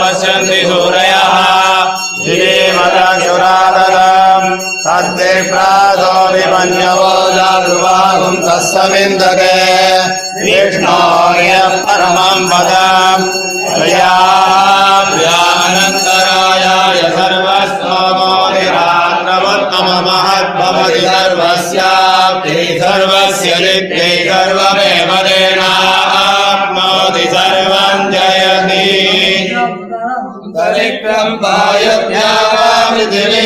पश्यन्ति सूरयः। हिमरादराम् तद्दे प्रादामि मन्यवो दावासुन्तः समिन्दते वेष्णाय परमाम् मदयाव्यानन्तरायाय सर्वस्वरा नवत्तम महात्मरि सर्वस्यापि सर्व जनित्यै जयति।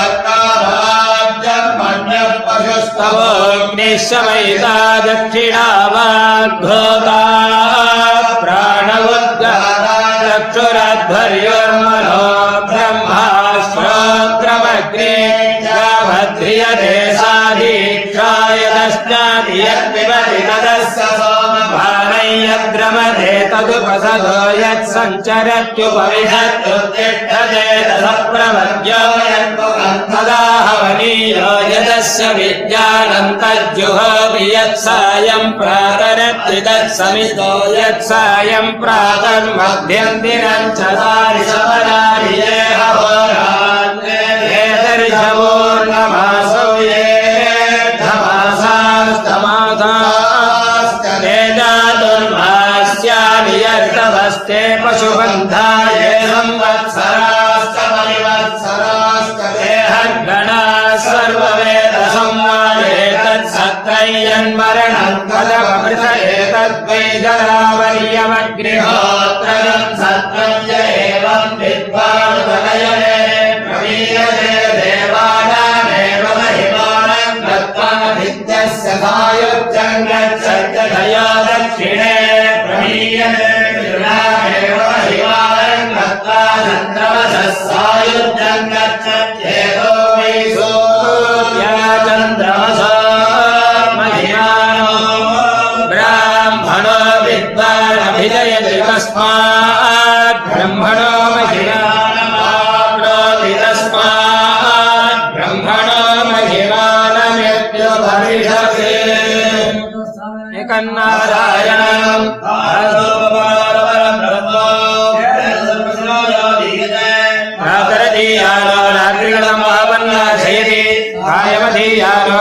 ग्ने स वैदा दक्षिणावाग्भता प्राणवत्कः तदुपसदो यत्सञ्चरत्युपविशत्युत्तिष्ठदेतसप्रवर्यो यत्पदाहवनीयो यदस्य विद्यानन्तर्जुहोऽपि यत्सायम् प्रातरत्रितत्समितो ஜன்மரணம் கதவமிருத ஏதத்வை ஜராவரியமக்னிஹோத்ரகம் சத்வம் ஜ ஏவம் வித்வானுதகயனே பிரமீயதே தேவானாமேவ மகிமானம் கத்வா வித்யஸ்ய சாயுஜங்கச்சர்ஜதயா தட்சிணே பிரமீயதே திருநாமேவ மகிமானம் கத்வா சந்திரவச சாயுஜங்கச்சேதோ வை तस्मात् ब्रह्मणो महिमानमाप्नोति तस्मात् ब्रह्मणो महिमानमृत्युभविषते एकन्नारायणम् प्रातरधीयानो रात्रिकृतं पापन्नाशयति कायमधीयानो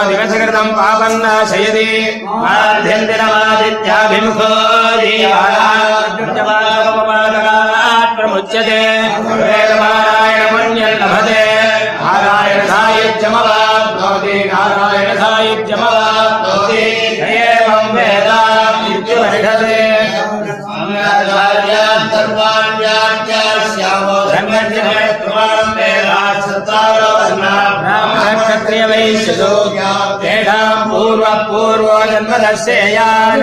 देवाद्याभिमुखो देवालात्मुच्यते नारायणमण्यल्लभते नारायण भवति नारायणसायुज्यमवा भवति वैश्विक्याप्ते पूर्वपूर्वो जन्मदर्शेयान्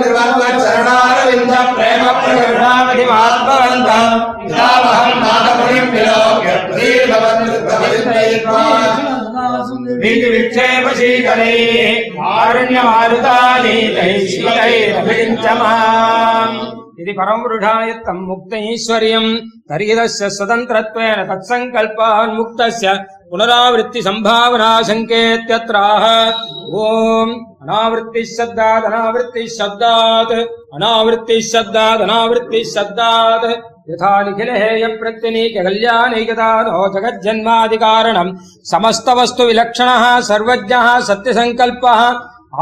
सां हरिरमजन्मधराधिकां समृद्धे चरणारविन्द प्रेम प्रकरणामधि महात्मवन्तम् पितामहं नाथमुनिं विलोक्य वीतिविक्षेप शीतलैः आरण्यमारुतानि तैः शीतैरभिषिञ्चमाम् इति परमपुरुषायत्तम् मुक्तैश्वर्यम् तर्हिदस्य स्वतन्त्रत्वेन तत्सङ्कल्पान् मुक्तस्य पुनरावृत्तिसम्भावना शङ्केत्यत्राह ओम् अनावृत्तिः शब्दात् अनावृत्तिः शब्दात् अनावृत्तिः शब्दात् अनावृत्तिः शब्दात् यथा निखिलहेय प्रत्यनीक कल्याणैकदानो जगज्जन्मादिकारणम् समस्तवस्तु विलक्षणः सर्वज्ञः सत्यसङ्कल्पः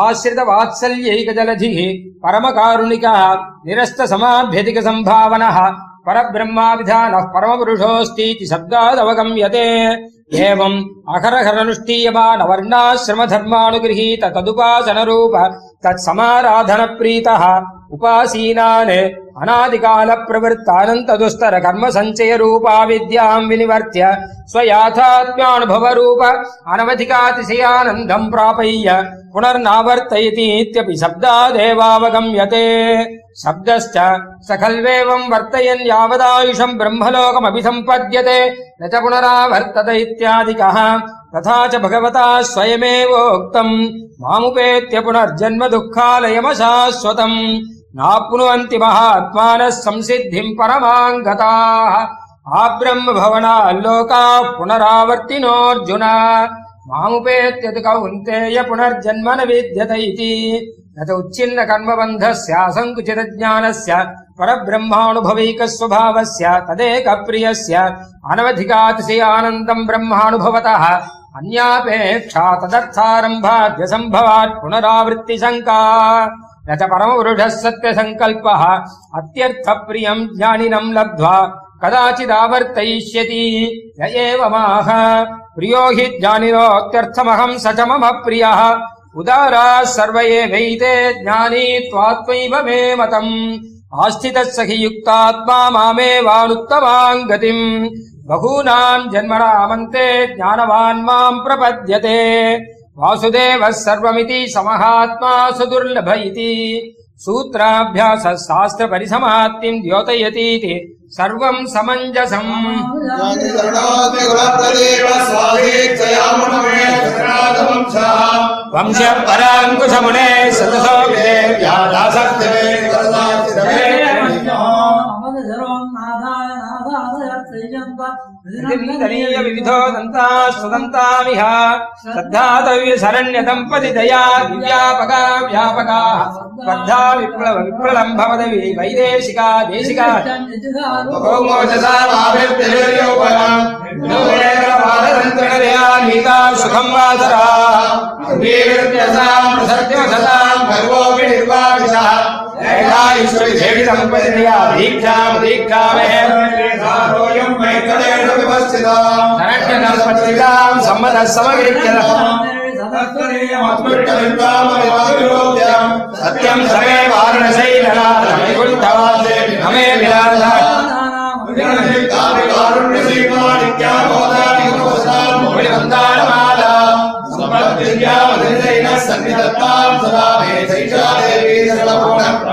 आश्रितवात्सल्यैकजलधिः परमकारुणिकः निरस्तसमाभ्यधिकसम्भावनः परब्रह्माभिधानः परमपुरुषोऽस्तीति शब्दादवगम्यते ఏం అహరహరనుష్ఠీయమానవర్ణాశ్రమధర్మానుగృహీత తదుపాసన రూప తత్సమారాధన ప్రీత तदुपासनरूप तत्समाराधनप्रीतः उपासीनान् अनादिकालप्रवृत्तानन्तदुस्तर कर्मसञ्चयरूपा विद्याम् विनिवर्त्य स्वयाथात्म्यानुभवरूप अनवधिकातिशयानन्दम् प्रापय्य पुनर्नावर्तयतीत्यपि शब्दादेवावगम्यते शब्दश्च स खल्वेवम् वर्तयन् यावदायुषम् ब्रह्मलोकमपि सम्पद्यते न च पुनरावर्तत इत्यादिकः तथा च भगवता स्वयमेवोक्तम् मामुपेत्य पुनर्जन्म दुःखालयमशाश्वतम् नाप्नुवन्ति महात्मानः संसिद्धिम् परमाम् गताः आब्रह्म भवनाल्लोकाः पुनरावर्तिनोऽर्जुन मामुपेत्यतु कौन्तेय पुनर्जन्म न विद्यत इति न च उच्छिन्न कर्मबन्धस्यासङ्कुचितज्ञानस्य परब्रह्मानुभवैकस्वभावस्य तदेकप्रियस्य अनवधिकातिशयानन्दम् ब्रह्मानुभवतः अन्यापेक्षा तदर्थारम्भाद्यसम्भवात् पुनरावृत्तिशङ्का न च परमपुरुषः सत्यसङ्कल्पः अत्यर्थप्रियम् ज्ञानिनम् लब्ध्वा कदाचिदावर्तयिष्यति य एवमाह प्रियो हि ज्ञानिनोऽत्यर्थमहम् स च मम प्रियः उदाराः सर्व एवैते ज्ञानी त्वात्मैव मे मतम् आस्थितः स हि युक्तात्मा मामेवानुत्तमाम् गतिम् बहूनाम् जन्मनामन्ते ज्ञानवान् माम् प्रपद्यते வாசுதேவ சர்வமிதி சமஹாத்மா சுதுர்லப இதி. சூத்ராபியாச சாஸ்திர பரிசமாத்திம் தியோதயதீதி. சர்வம் சமஞ்சசம். வம்ச பராங்குசமுனே சதசோமே வியாதாசக்தே వివిధో దంతాస్వదంతామిహ శ్రద్ధాతవ్యశరణ్య దంపతి దయా దివ్యాపగా వ్యాపగా స్పర్ధా విప్లవ విప్లలంభవదవి వైదేశికా దేశికా సుఖం వాసరా సత్యం సదాం భగవోపి నిర్వాస சத்யம் சமே வாரணசை நமே விலாசா சந்நிதத்தாம் சதா மே சைஷா தேவி சரபோணம்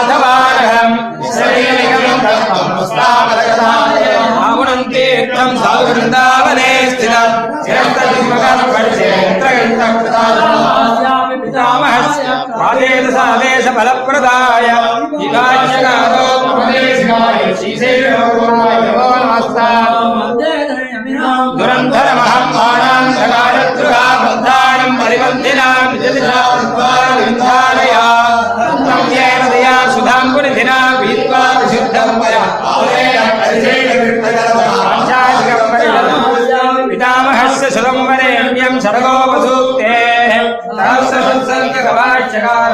भरामचर शरणम् प्रपन्ने विराजनाथा विरसविदिगोदाविष्णुचित्ताद्वासिकाम् श्रीराम विश्वमायाम् सदारिणोपासेन भवेयम् नाथवारहम् आमुणम् तीर्थम् साधुवृन्दावने स्थितम् पितामहस्य पादेन सादेश फलप्रदाय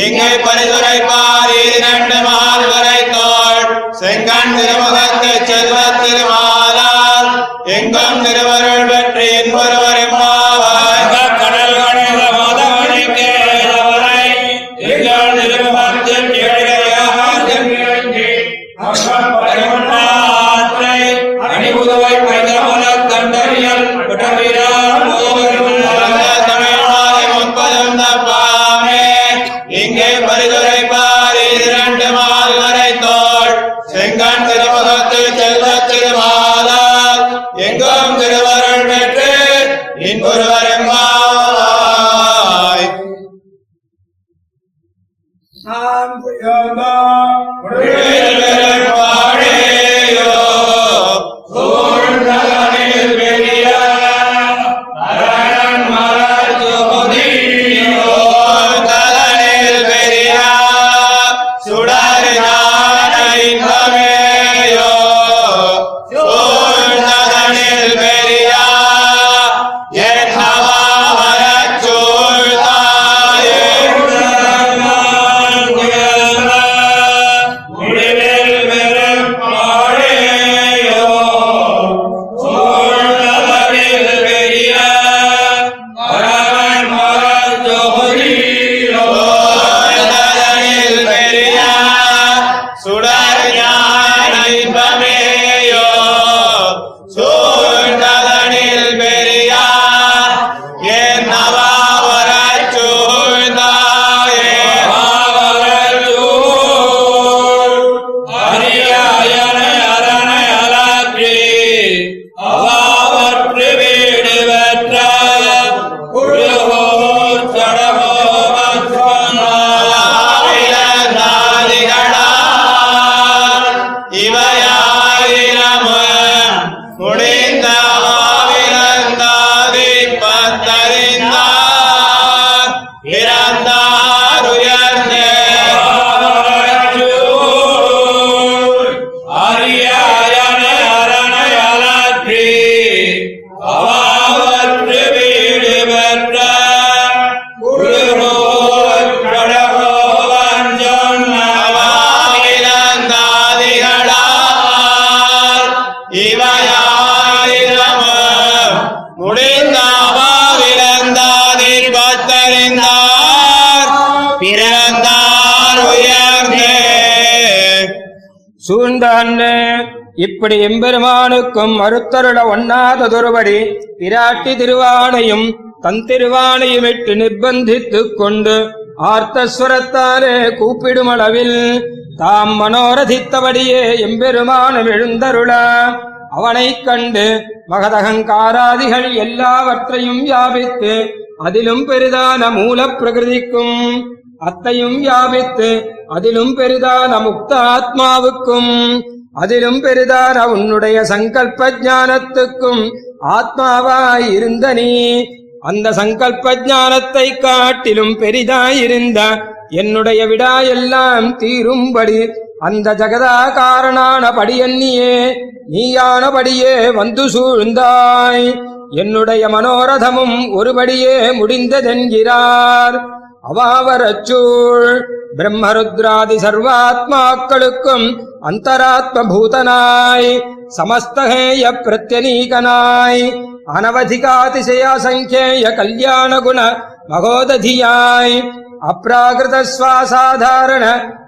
இங்கே பரிந்துரைப்பார் இரண்டு மால் வரை தோள் செங்கண் திருமுகத்து சூழ்ந்தான்னு இப்படி எம்பெருமானுக்கும் மறுத்தருள ஒண்ணாத துருவடி பிராட்டி திருவானையும் தன் திருவானையும் இட்டு நிர்பந்தித்துக் கொண்டு ஆர்த்தஸ்வரத்தாலே கூப்பிடுமளவில் தாம் மனோரதித்தபடியே எம்பெருமானும் எழுந்தருள. அவனைக் கண்டு மகதகங்காராதிகள் எல்லாவற்றையும் வியாபித்து அதிலும் பெரிதான மூலப் பிரகிருதிக்கும். அத்தையும் வியாபித்து அதிலும் பெரிதான முக்த ஆத்மாவுக்கும் அதிலும் பெரிதான உன்னுடைய சங்கல்ப ஞானத்துக்கும் ஆத்மாவாய் இருந்த நீ. அந்த சங்கல்ப ஜானத்தை காட்டிலும் பெரிதாயிருந்த என்னுடைய விடா எல்லாம் தீரும்படி அந்த ஜகதாகாரனான படியன்னியே நீயானபடியே வந்து சூழ்ந்தாய். என்னுடைய மனோரதமும் ஒருபடியே முடிந்ததென்கிறார். அவாவரச்சூழ். பிரம்மருத்ராதி சர்வாத்மாக்களுக்கும் அந்தராத்ம பூதனாய் சமஸ்தகேய பிரத்யநீகனாய். அனவதிகாதிசயசங்கேய கல்யாண குண மகோததியாய். அப்ராகிருத ஸ்வாசாதாரண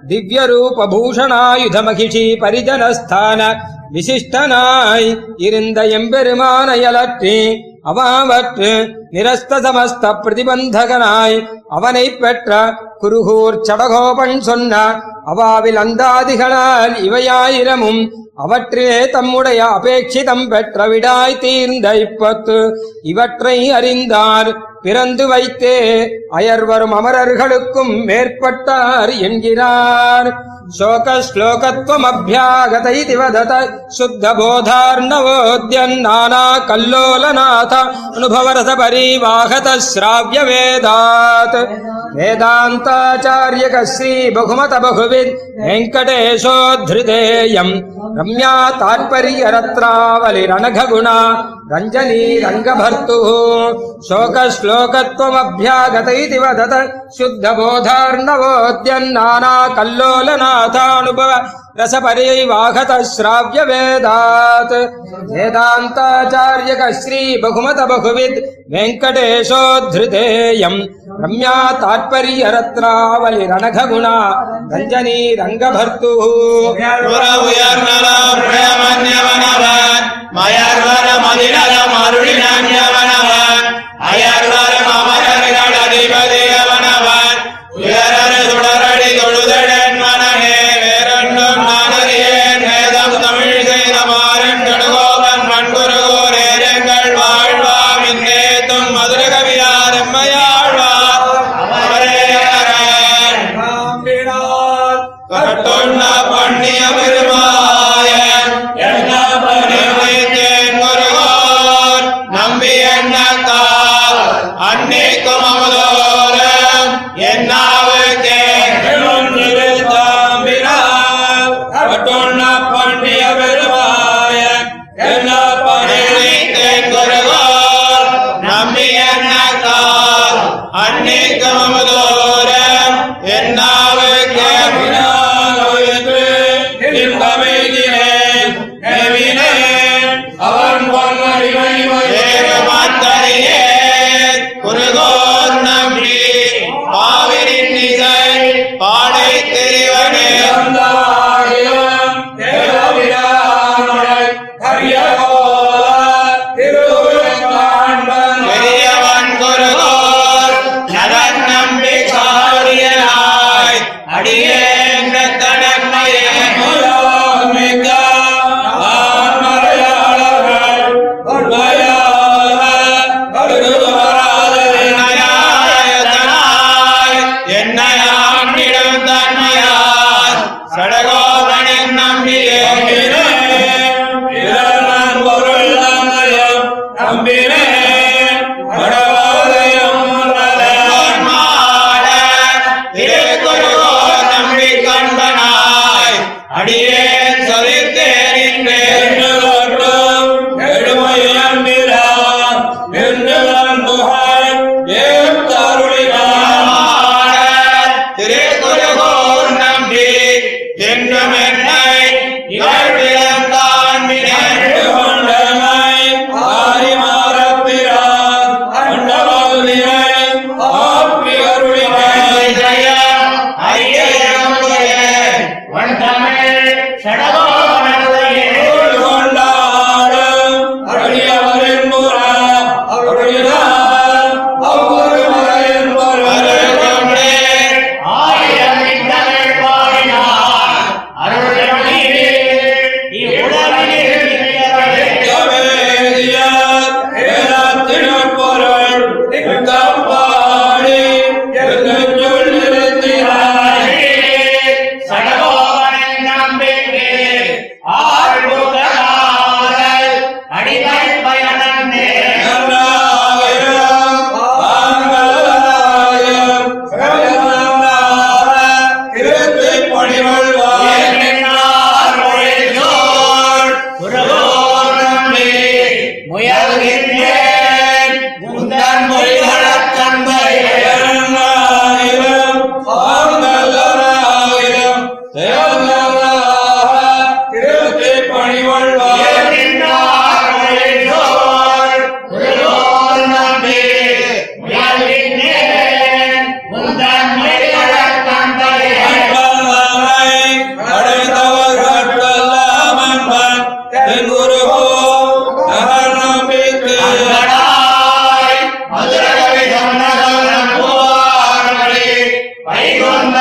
திவ்ய ரூப பூஷணாயுத மகிஷி பரிஜனஸ்தான விசிஷ்டனாய் இருந்த எம்பெருமானையலற்றி அவாவற்று நிரஸ்த சமஸ்த பிரதிபந்தகனாய் அவனை பெற்ற குருகூர் சடகோபன் சொன்ன அவாவில் அந்தாதிகளால் இவையாயிரமும் அவற்றிலே தம்முடைய அபேட்சிதம் பெற்ற விடாய் தீர்ந்த இப்பத்து இவற்றை அறிந்தார் பிறந்து வைத்தே அயர்வரும் அமரர்களுக்கும் மேற்பட்டார் என்கிறார். शोक श्लोकत्वमभ्यागत इति वदत शुद्धबोधार्णवोद्यन्नाना कल्लोलनाथ अनुभवरथ परीवाहत श्राव्यवेदात् वेदान्ताचार्यक श्री बहुमत बहुविद् वेङ्कटेशोद्धृतेयम् रम्या तात्पर्यरत्रावलिरणघगुणा रञ्जनीरङ्गभर्तुः शोकश्लोकत्वमभ्यागत इति वदत शुद्धबोधार्णवोऽद्यन्नानाकल्लोलनाथानुभव रसपरैवाहतः श्राव्यवेदात् वेदान्ताचार्यक श्रीबहुमत बहुविद् वेङ्कटेशोद्धृतेयम् रम्या तात्पर्यरत्नावलिरणघगुणा रञ्जनीरङ्गभर्तुः மயர்வர மதிநலம் அருளினவனவன் யவனவன். அமரர்கள் ಕೈಗೊಂಡ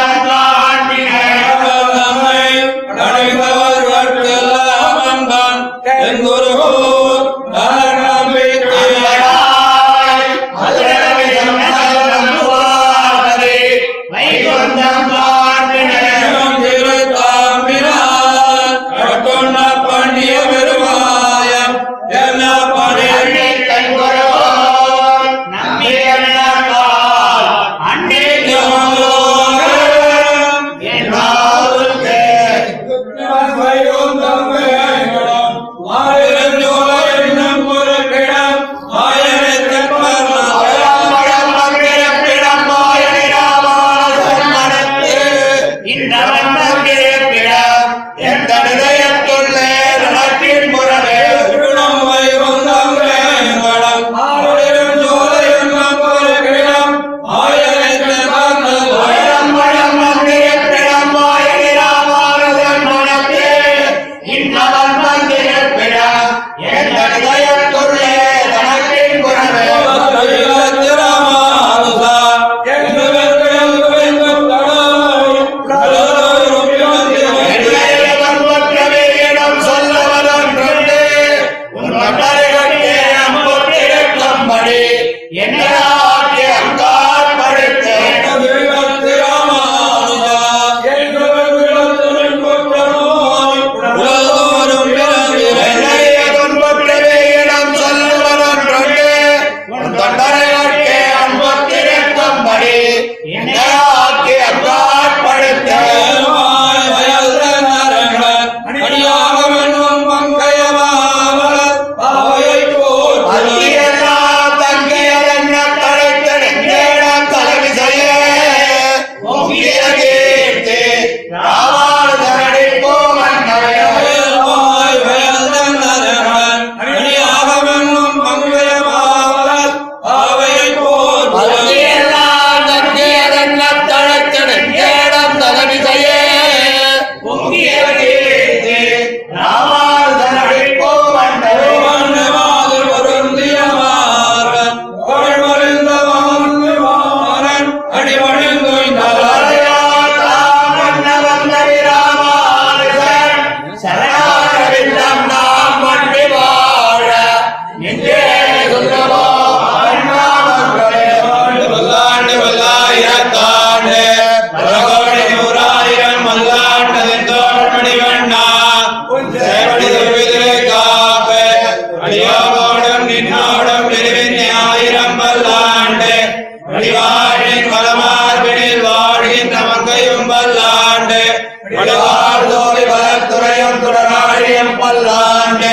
பல்லாண்ட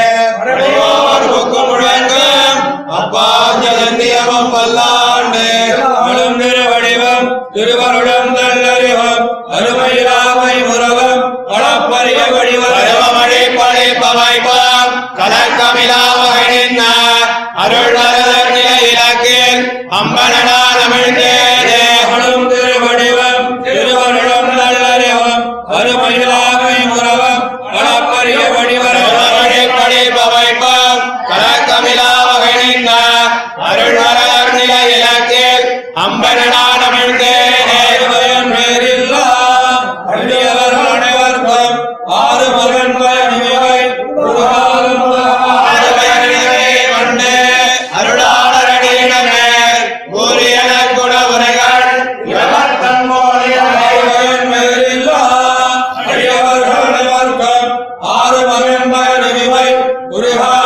முழங்கும் அப்பா ஜலந்தியமம் பல்லாண்டு. அவளும் திருவடிவம் திருவருடம் நல்லறிவம் அருமையிலாமை முருகம் அளப்பரிய வடிவமழை படைப்பமைப்பாம் கலக்கமிலாவகனின் அருள் நிலையிலக்கில் தமிழ் ওরে হা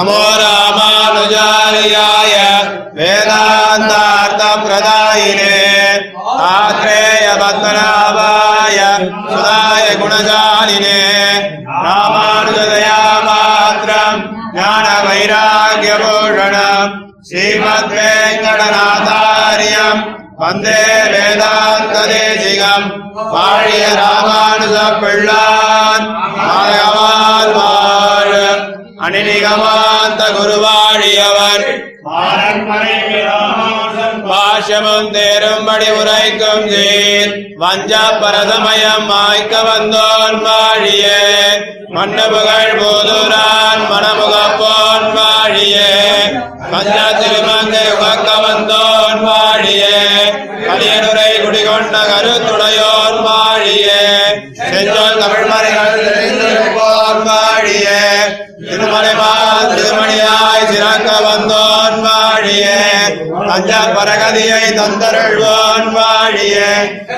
नमो रामानुजार्याय वेदान्तार्थप्रदायिने आत्रेय पद्मनाभाय सुधाय गुणशालिने रामानुजदया मात्रम् ज्ञानवैराग्यभूषणम् श्रीमद्वेङ्कटनाथार्यम् वन्दे वेदान्तदेशिकम् வாழிய ராமானுஜ பிள்ளான் மாயவால் வாழ அணிநிகமாந்த குருவாழியவன் பாஷமும் தேரும்படி உரைக்கும் சீர் வஞ்ச பரதமயம் மாய்க்க வந்தோன் வாழிய. மண்ணு புகழ் போதுரான் மணமுகப்போன் திருமலைமா திருமணியாய் சிறக்க வந்தோன் வாழிய பஞ்ச பரகதியை தந்தருள்வோன் வாழிய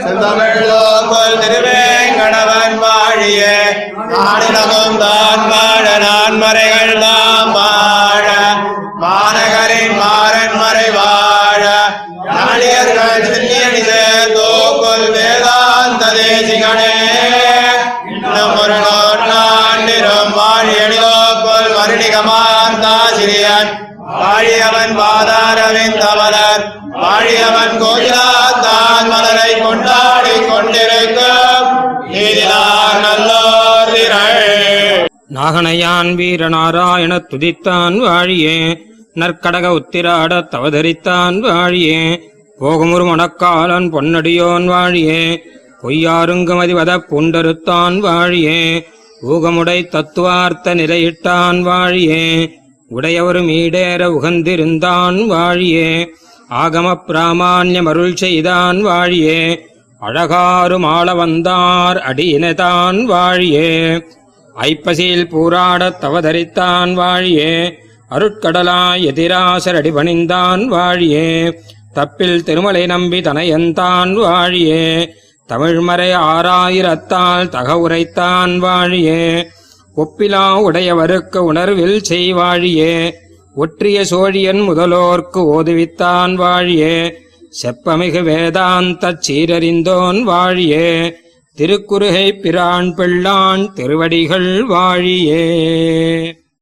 செந்தமிழோங்கோல் திருவேங்கடவன் வாழிய ஆனினமும் தான் வாழ நான் மறைகள் தாம் வாழ மாநகரின் மாறன் மறை வாழ நாளியர்கள் சின்னியடி சேர்ந்தோக்குள் வேதாந்த தேசிகளே கமார்ந்தாசிரியன் மருணிகமாந்தாசிரியன் வாழியவன் பாதாரவிந்தவலர் வாழியவன் கோயிலாத்தான் மலரை கொண்டாடி கொண்டிருக்கும். நல்லோர் நாகனையான் வீரநாராயண துதித்தான் வாழியே. நற்கடக உத்திராட தவதரித்தான் வாழியே. போகுமுறு மணக்காலன் பொன்னடியோன் வாழியே. பொய்யாருங்குமதிவத புண்டருத்தான் வாழியே. ஊகமுடை தத்துவார்த்த நிலையிட்டான் வாழியே. உடையவரும் ஈடேற உகந்திருந்தான் வாழியே. ஆகம பிராமான்யம் அருள் செய்தான் வாழியே. அழகாரும் ஆள வந்தார் அடியினதான் வாழியே. ஐப்பசியில் பூராடத் தவதரித்தான் வாழியே. அருட்கடலாய் எதிராசர் அடிபணிந்தான் வாழியே. தப்பில் திருமலை நம்பி தனையந்தான் வாழியே. தமிழ்மறை ஆறாயிரத்தால் தக உரைத்தான் வாழியே. ஒப்பிலா உடையவருக்கு உணர்வில் செய்வாழியே. ஒற்றிய சோழியன் முதலோர்க்கு ஓதுவித்தான் வாழியே. செப்பமிகு வேதாந்தச் சீரறிந்தோன் வாழியே. திருக்குறுகை பிரான் பிள்ளான் திருவடிகள் வாழியே.